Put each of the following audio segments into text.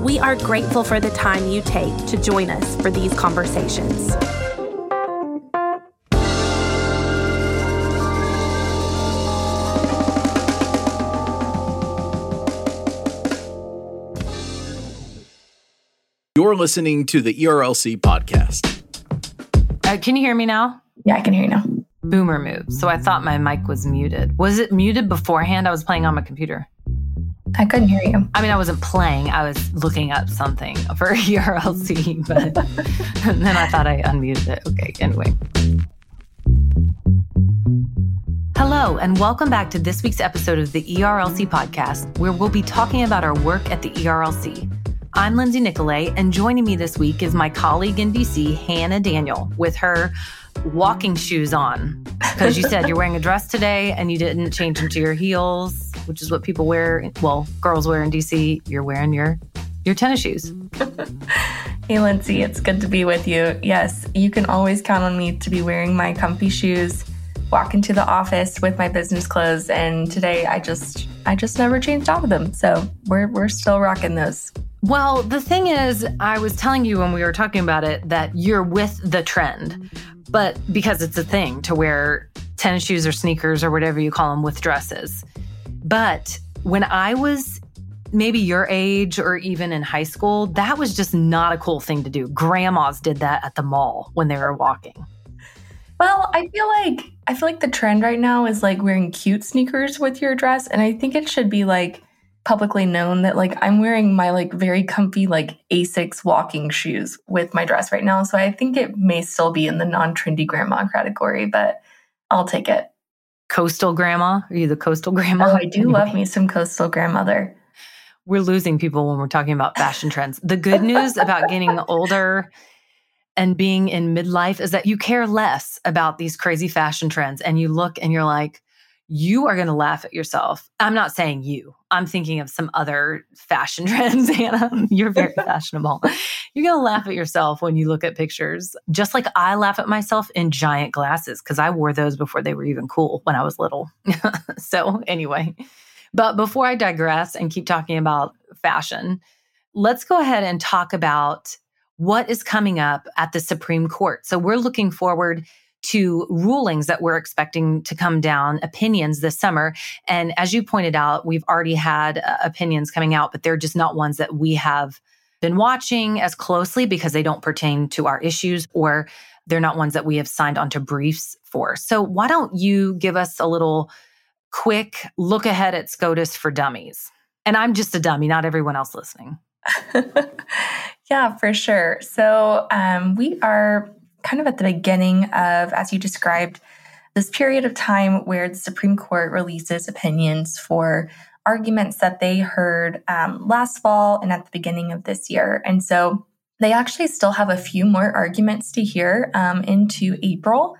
We are grateful for the time you take to join us for these conversations. You're listening to the ERLC podcast. Uh, can you hear me now? Yeah, I can hear you now. Boomer move. So I thought my mic was muted. Was it muted beforehand? I was playing on my computer. I couldn't hear you. I mean, I wasn't playing. I was looking up something for ERLC, but then I thought I unmuted it. Okay, anyway. Hello, and welcome back to this week's episode of the ERLC podcast, where we'll be talking about our work at the ERLC. I'm Lindsay Nicolet, and joining me this week is my colleague in DC, Hannah Daniel, with her walking shoes on. Because you said you're wearing a dress today and you didn't change into your heels, which is what people wear. Well, girls wear in DC. You're wearing your your tennis shoes. hey, Lindsay, it's good to be with you. Yes, you can always count on me to be wearing my comfy shoes, walk into the office with my business clothes, and today I just I just never changed out of them. So we're we're still rocking those. Well, the thing is, I was telling you when we were talking about it that you're with the trend, but because it's a thing to wear tennis shoes or sneakers or whatever you call them with dresses. But when I was maybe your age or even in high school, that was just not a cool thing to do. Grandmas did that at the mall when they were walking. Well, I feel like I feel like the trend right now is like wearing cute sneakers with your dress and I think it should be like publicly known that like I'm wearing my like very comfy like Asics walking shoes with my dress right now. So I think it may still be in the non-trendy grandma category, but I'll take it. Coastal grandma? Are you the coastal grandma? Oh, I do love me some coastal grandmother. We're losing people when we're talking about fashion trends. The good news about getting older and being in midlife is that you care less about these crazy fashion trends and you look and you're like, you are going to laugh at yourself. I'm not saying you. I'm thinking of some other fashion trends, Hannah. You're very fashionable. You're going to laugh at yourself when you look at pictures, just like I laugh at myself in giant glasses because I wore those before they were even cool when I was little. so, anyway, but before I digress and keep talking about fashion, let's go ahead and talk about what is coming up at the Supreme Court. So, we're looking forward to rulings that we're expecting to come down, opinions this summer. And as you pointed out, we've already had uh, opinions coming out, but they're just not ones that we have been watching as closely because they don't pertain to our issues or they're not ones that we have signed onto briefs for. So, why don't you give us a little quick look ahead at SCOTUS for dummies? And I'm just a dummy, not everyone else listening. yeah, for sure. So, um, we are kind of at the beginning of, as you described, this period of time where the Supreme Court releases opinions for arguments that they heard um, last fall and at the beginning of this year. And so they actually still have a few more arguments to hear um, into April.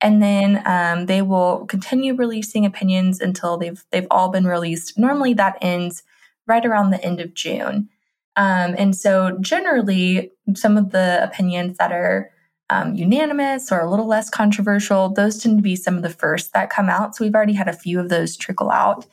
And then um, they will continue releasing opinions until they've they've all been released. Normally, that ends right around the end of June. Um, and so, generally, some of the opinions that are um, unanimous or a little less controversial, those tend to be some of the first that come out. So we've already had a few of those trickle out.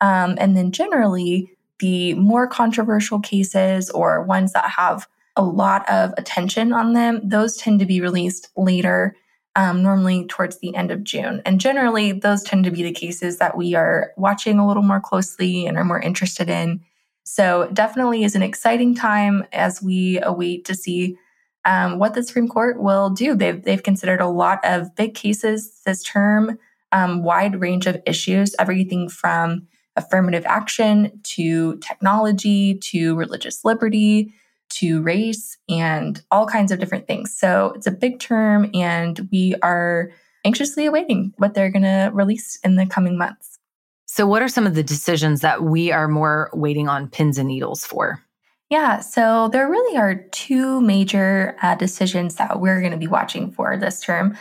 Um, and then generally, the more controversial cases or ones that have a lot of attention on them, those tend to be released later, um, normally towards the end of June. And generally, those tend to be the cases that we are watching a little more closely and are more interested in. So, definitely is an exciting time as we await to see um, what the Supreme Court will do. They've, they've considered a lot of big cases this term, um, wide range of issues, everything from affirmative action to technology to religious liberty to race and all kinds of different things. So it's a big term, and we are anxiously awaiting what they're going to release in the coming months. So, what are some of the decisions that we are more waiting on pins and needles for? Yeah, so there really are two major uh, decisions that we're going to be watching for this term.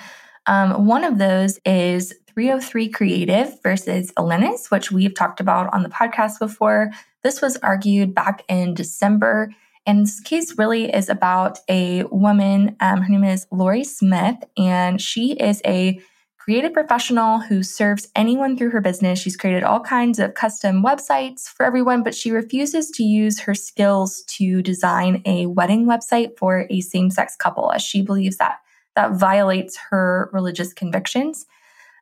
Um, one of those is 303 Creative versus Elenis, which we've talked about on the podcast before. This was argued back in December. And this case really is about a woman. Um, her name is Lori Smith, and she is a creative professional who serves anyone through her business. She's created all kinds of custom websites for everyone, but she refuses to use her skills to design a wedding website for a same sex couple, as she believes that that violates her religious convictions.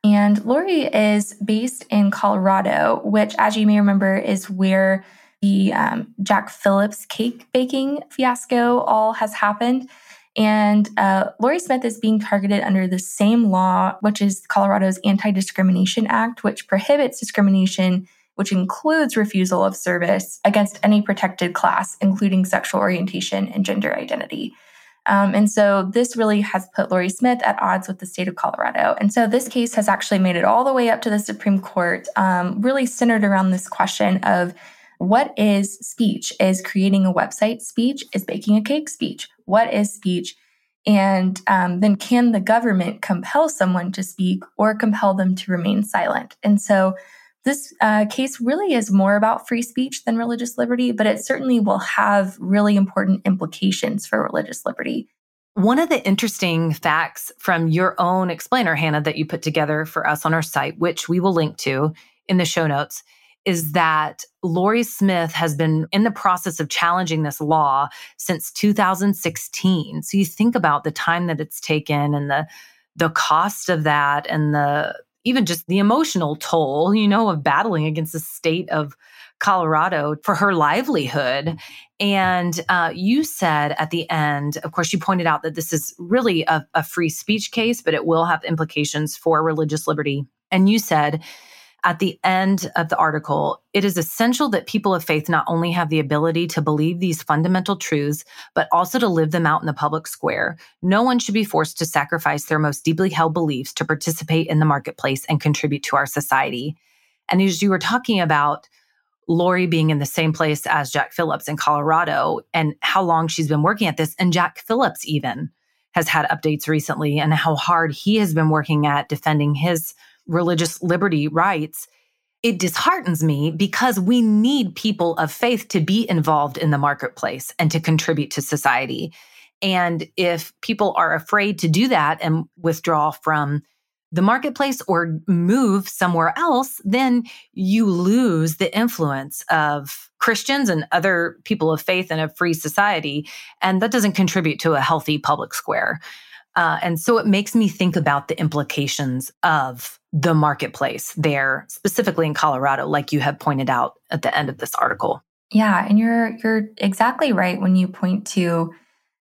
And Lori is based in Colorado, which, as you may remember, is where the um, Jack Phillips cake baking fiasco all has happened. And uh, Lori Smith is being targeted under the same law, which is Colorado's Anti Discrimination Act, which prohibits discrimination, which includes refusal of service against any protected class, including sexual orientation and gender identity. Um, and so this really has put Lori Smith at odds with the state of Colorado. And so this case has actually made it all the way up to the Supreme Court, um, really centered around this question of what is speech? Is creating a website speech? Is baking a cake speech? What is speech? And um, then can the government compel someone to speak or compel them to remain silent? And so this uh, case really is more about free speech than religious liberty, but it certainly will have really important implications for religious liberty. One of the interesting facts from your own explainer, Hannah, that you put together for us on our site, which we will link to in the show notes, is that Lori Smith has been in the process of challenging this law since 2016. So you think about the time that it's taken and the the cost of that and the even just the emotional toll, you know, of battling against the state of Colorado for her livelihood. And uh, you said at the end, of course, you pointed out that this is really a, a free speech case, but it will have implications for religious liberty. And you said, at the end of the article, it is essential that people of faith not only have the ability to believe these fundamental truths, but also to live them out in the public square. No one should be forced to sacrifice their most deeply held beliefs to participate in the marketplace and contribute to our society. And as you were talking about Lori being in the same place as Jack Phillips in Colorado and how long she's been working at this, and Jack Phillips even has had updates recently and how hard he has been working at defending his religious liberty rights, it disheartens me because we need people of faith to be involved in the marketplace and to contribute to society. And if people are afraid to do that and withdraw from the marketplace or move somewhere else, then you lose the influence of Christians and other people of faith in a free society. And that doesn't contribute to a healthy public square. Uh, and so it makes me think about the implications of the marketplace there, specifically in Colorado, like you have pointed out at the end of this article. Yeah, and you're you're exactly right when you point to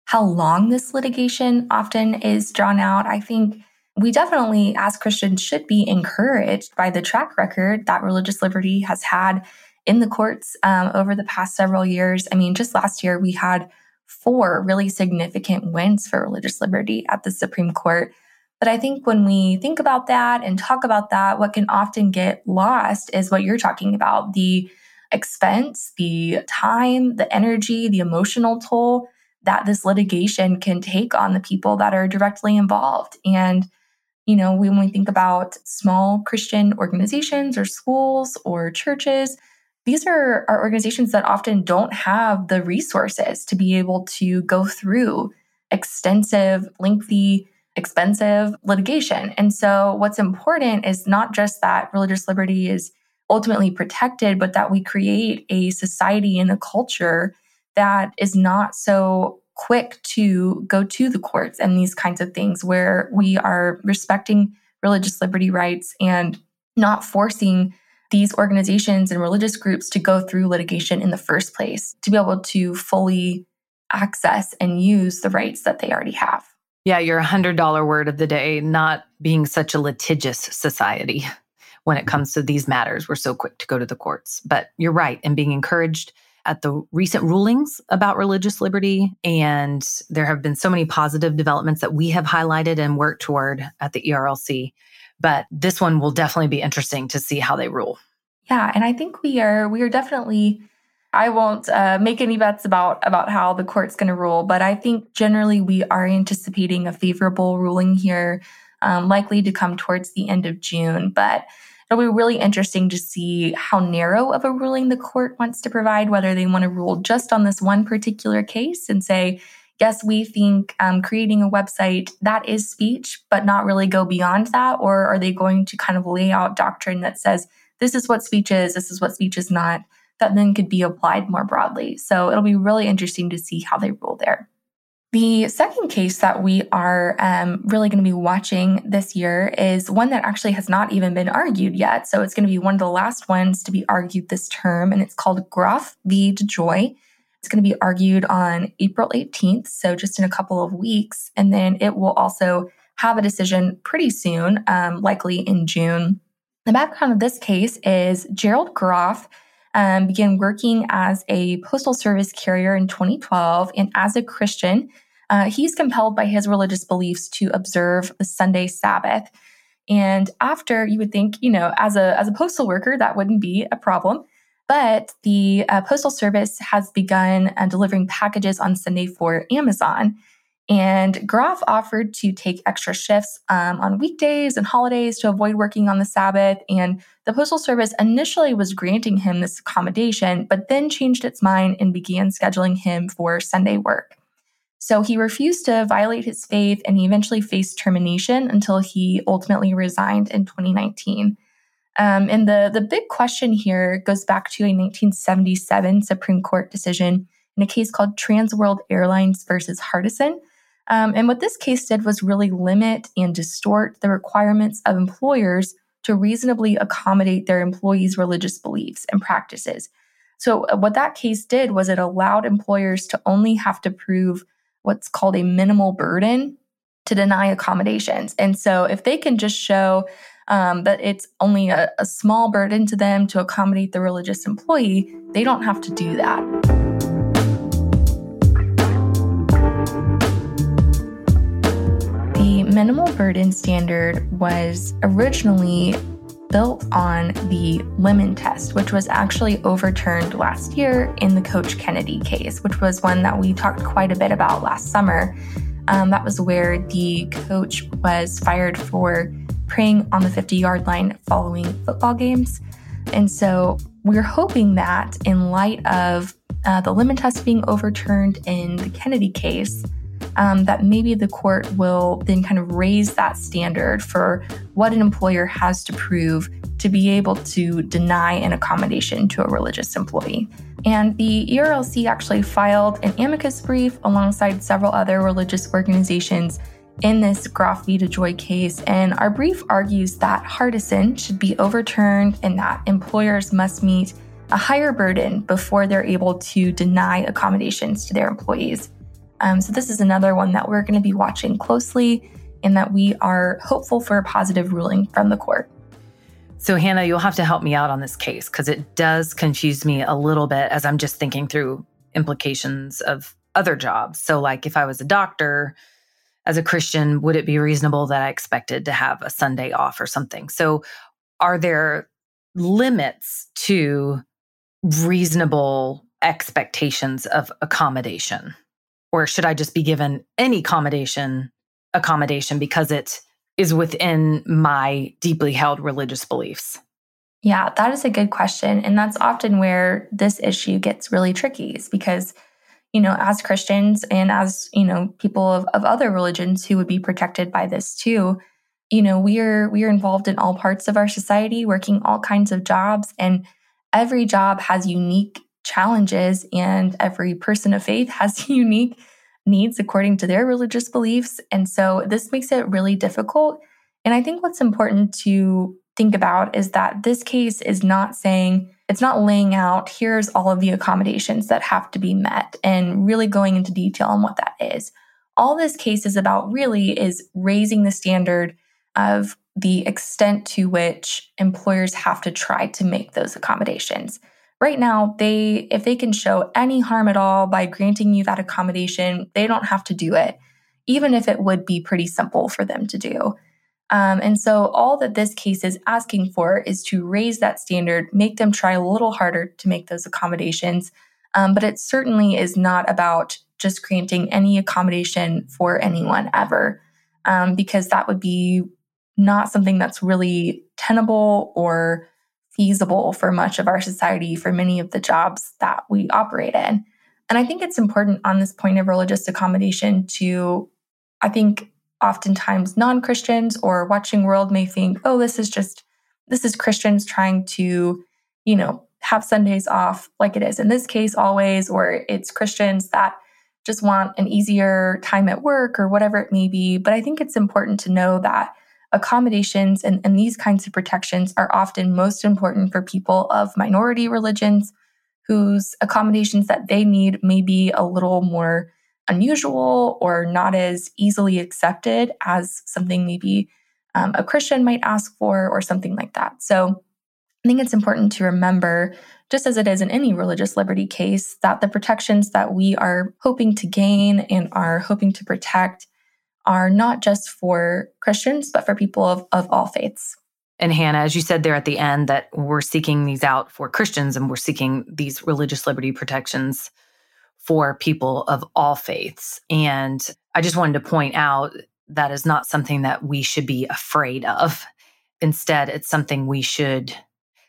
how long this litigation often is drawn out. I think we definitely, as Christians, should be encouraged by the track record that religious liberty has had in the courts um, over the past several years. I mean, just last year we had four really significant wins for religious liberty at the Supreme Court. But I think when we think about that and talk about that, what can often get lost is what you're talking about the expense, the time, the energy, the emotional toll that this litigation can take on the people that are directly involved. And, you know, when we think about small Christian organizations or schools or churches, these are, are organizations that often don't have the resources to be able to go through extensive, lengthy, expensive litigation. And so, what's important is not just that religious liberty is ultimately protected, but that we create a society and a culture that is not so quick to go to the courts and these kinds of things, where we are respecting religious liberty rights and not forcing these organizations and religious groups to go through litigation in the first place to be able to fully access and use the rights that they already have. Yeah, your $100 word of the day, not being such a litigious society when it comes to these matters. We're so quick to go to the courts. But you're right, and being encouraged at the recent rulings about religious liberty. And there have been so many positive developments that we have highlighted and worked toward at the ERLC but this one will definitely be interesting to see how they rule. Yeah, and I think we are we are definitely I won't uh, make any bets about about how the court's going to rule, but I think generally we are anticipating a favorable ruling here, um, likely to come towards the end of June. But it'll be really interesting to see how narrow of a ruling the court wants to provide. Whether they want to rule just on this one particular case and say, yes, we think um, creating a website that is speech, but not really go beyond that, or are they going to kind of lay out doctrine that says this is what speech is, this is what speech is not? that then could be applied more broadly. So it'll be really interesting to see how they rule there. The second case that we are um, really going to be watching this year is one that actually has not even been argued yet. So it's going to be one of the last ones to be argued this term, and it's called Groff v. DeJoy. It's going to be argued on April 18th, so just in a couple of weeks. And then it will also have a decision pretty soon, um, likely in June. The background of this case is Gerald Groff um, began working as a postal service carrier in 2012. And as a Christian, uh, he's compelled by his religious beliefs to observe the Sunday Sabbath. And after you would think, you know, as a as a postal worker, that wouldn't be a problem. But the uh, postal service has begun uh, delivering packages on Sunday for Amazon. And Groff offered to take extra shifts um, on weekdays and holidays to avoid working on the Sabbath. And the Postal Service initially was granting him this accommodation, but then changed its mind and began scheduling him for Sunday work. So he refused to violate his faith and he eventually faced termination until he ultimately resigned in 2019. Um, and the, the big question here goes back to a 1977 Supreme Court decision in a case called Transworld Airlines versus Hardison um, and what this case did was really limit and distort the requirements of employers to reasonably accommodate their employees' religious beliefs and practices. So, uh, what that case did was it allowed employers to only have to prove what's called a minimal burden to deny accommodations. And so, if they can just show um, that it's only a, a small burden to them to accommodate the religious employee, they don't have to do that. The minimal burden standard was originally built on the Lemon test, which was actually overturned last year in the Coach Kennedy case, which was one that we talked quite a bit about last summer. Um, that was where the coach was fired for praying on the 50 yard line following football games. And so we're hoping that in light of uh, the Lemon test being overturned in the Kennedy case, um, that maybe the court will then kind of raise that standard for what an employer has to prove to be able to deny an accommodation to a religious employee. And the ERLC actually filed an amicus brief alongside several other religious organizations in this Groff v. DeJoy case. And our brief argues that Hardison should be overturned and that employers must meet a higher burden before they're able to deny accommodations to their employees. Um, so, this is another one that we're going to be watching closely and that we are hopeful for a positive ruling from the court. So, Hannah, you'll have to help me out on this case because it does confuse me a little bit as I'm just thinking through implications of other jobs. So, like if I was a doctor as a Christian, would it be reasonable that I expected to have a Sunday off or something? So, are there limits to reasonable expectations of accommodation? or should I just be given any accommodation accommodation because it is within my deeply held religious beliefs? Yeah, that is a good question. And that's often where this issue gets really tricky is because, you know, as Christians and as, you know, people of, of other religions who would be protected by this too, you know, we are we are involved in all parts of our society, working all kinds of jobs. And every job has unique challenges and every person of faith has unique needs according to their religious beliefs. And so this makes it really difficult. And I think what's important to think about is that this case is not saying, it's not laying out, here's all of the accommodations that have to be met and really going into detail on what that is. All this case is about really is raising the standard of the extent to which employers have to try to make those accommodations right now they if they can show any harm at all by granting you that accommodation they don't have to do it even if it would be pretty simple for them to do Um, and so, all that this case is asking for is to raise that standard, make them try a little harder to make those accommodations. Um, but it certainly is not about just granting any accommodation for anyone ever, um, because that would be not something that's really tenable or feasible for much of our society for many of the jobs that we operate in. And I think it's important on this point of religious accommodation to, I think, oftentimes non Christians or watching world may think, oh, this is just, this is Christians trying to, you know, have Sundays off like it is in this case always, or it's Christians that just want an easier time at work or whatever it may be. But I think it's important to know that accommodations and, and these kinds of protections are often most important for people of minority religions whose accommodations that they need may be a little more unusual or not as easily accepted as something maybe um, a Christian might ask for or something like that. So I think it's important to remember, just as it is in any religious liberty case, that the protections that we are hoping to gain and are hoping to protect are not just for Christians, but for people of, of all faiths. And Hannah, as you said there at the end, that we're seeking these out for Christians and we're seeking these religious liberty protections for people of all faiths. And I just wanted to point out that is not something that we should be afraid of. Instead, it's something we should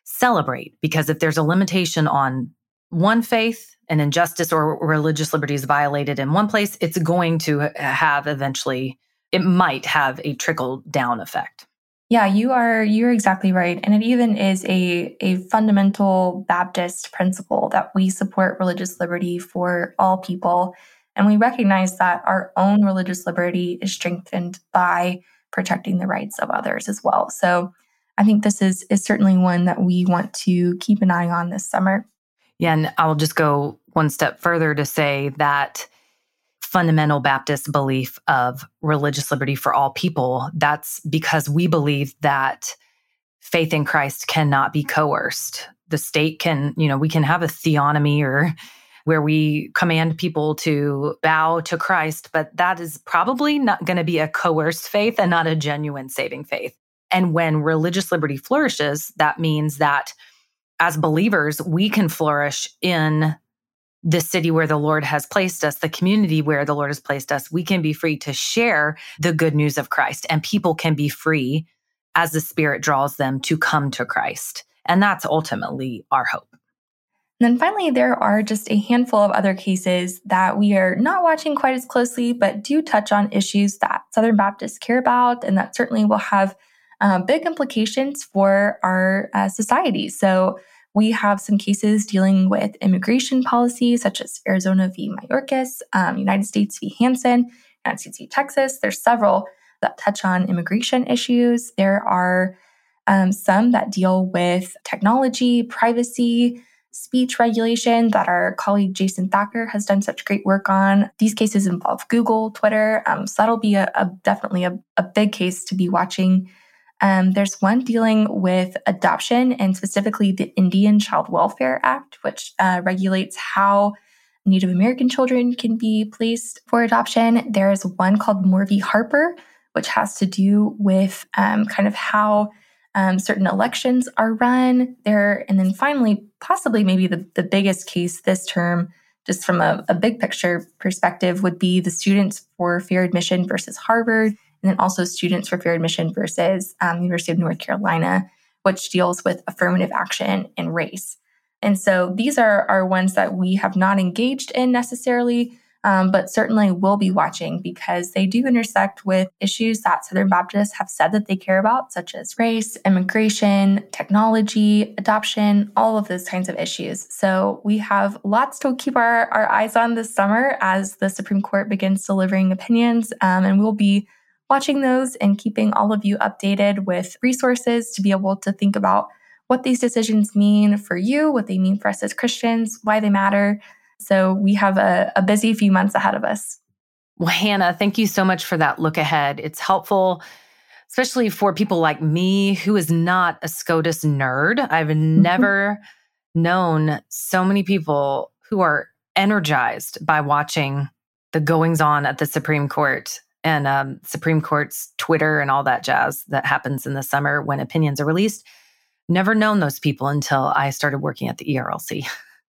celebrate because if there's a limitation on one faith, an injustice or religious liberty is violated in one place, it's going to have eventually, it might have a trickle down effect. Yeah, you are you're exactly right. And it even is a, a fundamental Baptist principle that we support religious liberty for all people. And we recognize that our own religious liberty is strengthened by protecting the rights of others as well. So I think this is is certainly one that we want to keep an eye on this summer. Yeah, and I'll just go one step further to say that fundamental Baptist belief of religious liberty for all people, that's because we believe that faith in Christ cannot be coerced. The state can, you know, we can have a theonomy or where we command people to bow to Christ, but that is probably not going to be a coerced faith and not a genuine saving faith. And when religious liberty flourishes, that means that as believers, we can flourish in the city where the Lord has placed us, the community where the Lord has placed us, we can be free to share the good news of Christ and people can be free as the Spirit draws them to come to Christ. And that's ultimately our hope. And then finally, there are just a handful of other cases that we are not watching quite as closely, but do touch on issues that Southern Baptists care about and that certainly will have uh, big implications for our uh, society. So, we have some cases dealing with immigration policy, such as Arizona v. Mayorkas, um, United States v. Hansen, United States v. Texas. There's several that touch on immigration issues. There are um, some that deal with technology, privacy, speech regulation that our colleague Jason Thacker has done such great work on. These cases involve Google, Twitter, um, so that'll be a, a definitely a, a big case to be watching um, there's one dealing with adoption and specifically the Indian Child Welfare Act, which uh, regulates how Native American children can be placed for adoption. There is one called Moore v. Harper, which has to do with um, kind of how um, certain elections are run there. And then finally, possibly maybe the, the biggest case this term, just from a, a big picture perspective, would be the Students for Fair Admission versus Harvard and then also Students for Fair Admission versus um, University of North Carolina, which deals with affirmative action and race. And so these are, are ones that we have not engaged in necessarily, um, but certainly will be watching because they do intersect with issues that Southern Baptists have said that they care about, such as race, immigration, technology, adoption, all of those kinds of issues. So we have lots to keep our, our eyes on this summer as the Supreme Court begins delivering opinions, um, and we'll be watching those and keeping all of you updated with resources to be able to think about what these decisions mean for you, what they mean for us as Christians, why they matter. So we have a, a busy few months ahead of us. Well, Hannah, thank you so much for that look ahead. It's helpful, especially for people like me who is not a SCOTUS nerd. I've mm-hmm. never known so many people who are energized by watching the goings on at the Supreme Court and um, Supreme Court's Twitter and all that jazz that happens in the summer when opinions are released. Never known those people until I started working at the ERLC.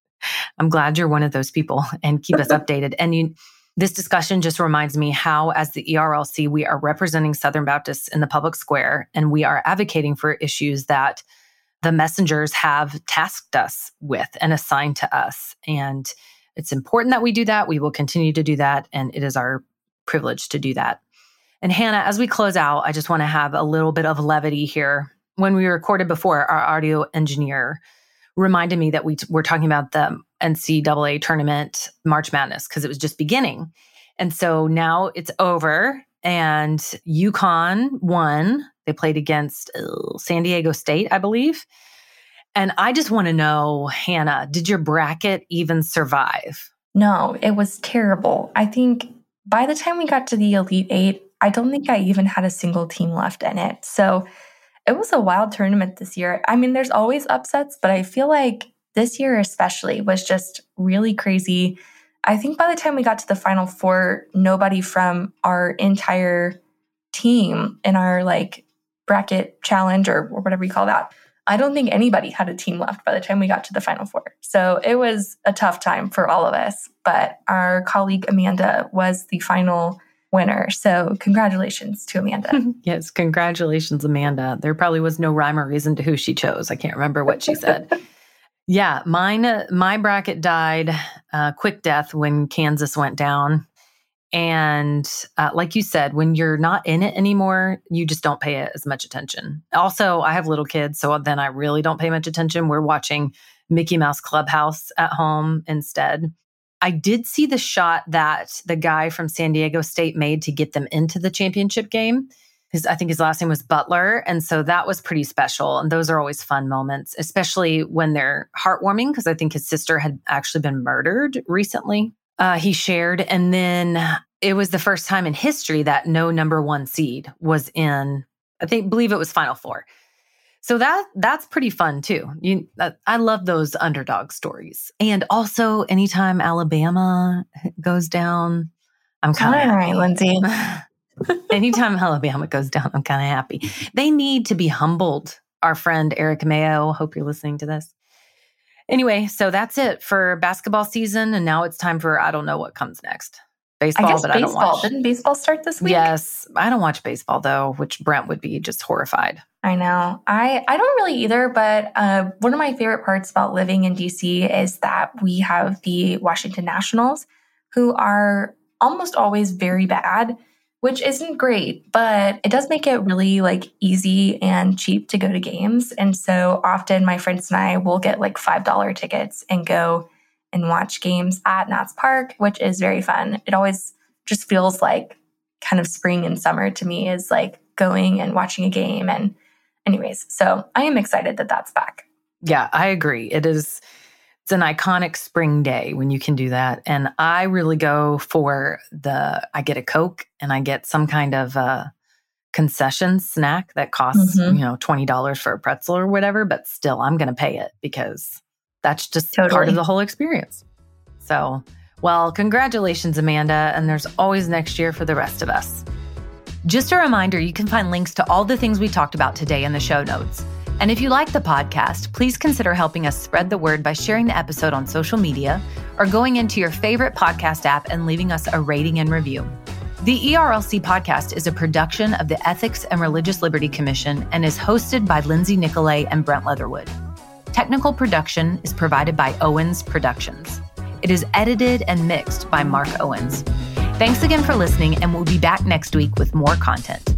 I'm glad you're one of those people and keep us updated. And you, this discussion just reminds me how, as the ERLC, we are representing Southern Baptists in the public square and we are advocating for issues that the messengers have tasked us with and assigned to us. And it's important that we do that. We will continue to do that. And it is our privilege to do that. And Hannah, as we close out, I just want to have a little bit of levity here. When we recorded before, our audio engineer reminded me that we t- were talking about the NCAA tournament March Madness because it was just beginning. And so now it's over and UConn won. They played against uh, San Diego State, I believe. And I just want to know, Hannah, did your bracket even survive? No, it was terrible. I think by the time we got to the Elite Eight, I don't think I even had a single team left in it. So it was a wild tournament this year. I mean, there's always upsets, but I feel like this year, especially, was just really crazy. I think by the time we got to the final four, nobody from our entire team in our like bracket challenge or, or whatever you call that, I don't think anybody had a team left by the time we got to the final four. So it was a tough time for all of us. But our colleague Amanda was the final winner. So congratulations to Amanda. yes, congratulations, Amanda. There probably was no rhyme or reason to who she chose. I can't remember what she said. yeah, mine, uh, my bracket died uh, quick death when Kansas went down. And uh, like you said, when you're not in it anymore, you just don't pay it as much attention. Also, I have little kids, so then I really don't pay much attention. We're watching Mickey Mouse Clubhouse at home instead. I did see the shot that the guy from San Diego State made to get them into the championship game. His, I think his last name was Butler. And so that was pretty special. And those are always fun moments, especially when they're heartwarming, because I think his sister had actually been murdered recently. Uh, he shared. And then it was the first time in history that no number one seed was in, I think, believe it was Final Four. So that that's pretty fun too. You, uh, I love those underdog stories, and also anytime Alabama goes down, I'm kind of right, Lindsay. anytime Alabama goes down, I'm kind of happy. They need to be humbled. Our friend Eric Mayo. Hope you're listening to this. Anyway, so that's it for basketball season, and now it's time for I don't know what comes next. Baseball, I guess but baseball. I don't watch. Didn't baseball start this week? Yes, I don't watch baseball though, which Brent would be just horrified. I know. I, I don't really either, but uh, one of my favorite parts about living in DC is that we have the Washington Nationals, who are almost always very bad, which isn't great, but it does make it really like easy and cheap to go to games. And so often my friends and I will get like $5 tickets and go and watch games at Nats Park, which is very fun. It always just feels like kind of spring and summer to me is like going and watching a game. And, anyways, so I am excited that that's back. Yeah, I agree. It is. It's an iconic spring day when you can do that. And I really go for the I get a Coke and I get some kind of uh concession snack that costs, Mhm. you know, $20 for a pretzel or whatever, but still I'm going to pay it because that's just part of the whole experience. So, well, congratulations, Amanda. And there's always next year for the rest of us. Just a reminder you can find links to all the things we talked about today in the show notes. And if you like the podcast, please consider helping us spread the word by sharing the episode on social media or going into your favorite podcast app and leaving us a rating and review. The ERLC podcast is a production of the Ethics and Religious Liberty Commission and is hosted by Lindsay Nicolet and Brent Leatherwood. Technical production is provided by Owens Productions. It is edited and mixed by Mark Owens. Thanks again for listening, and we'll be back next week with more content.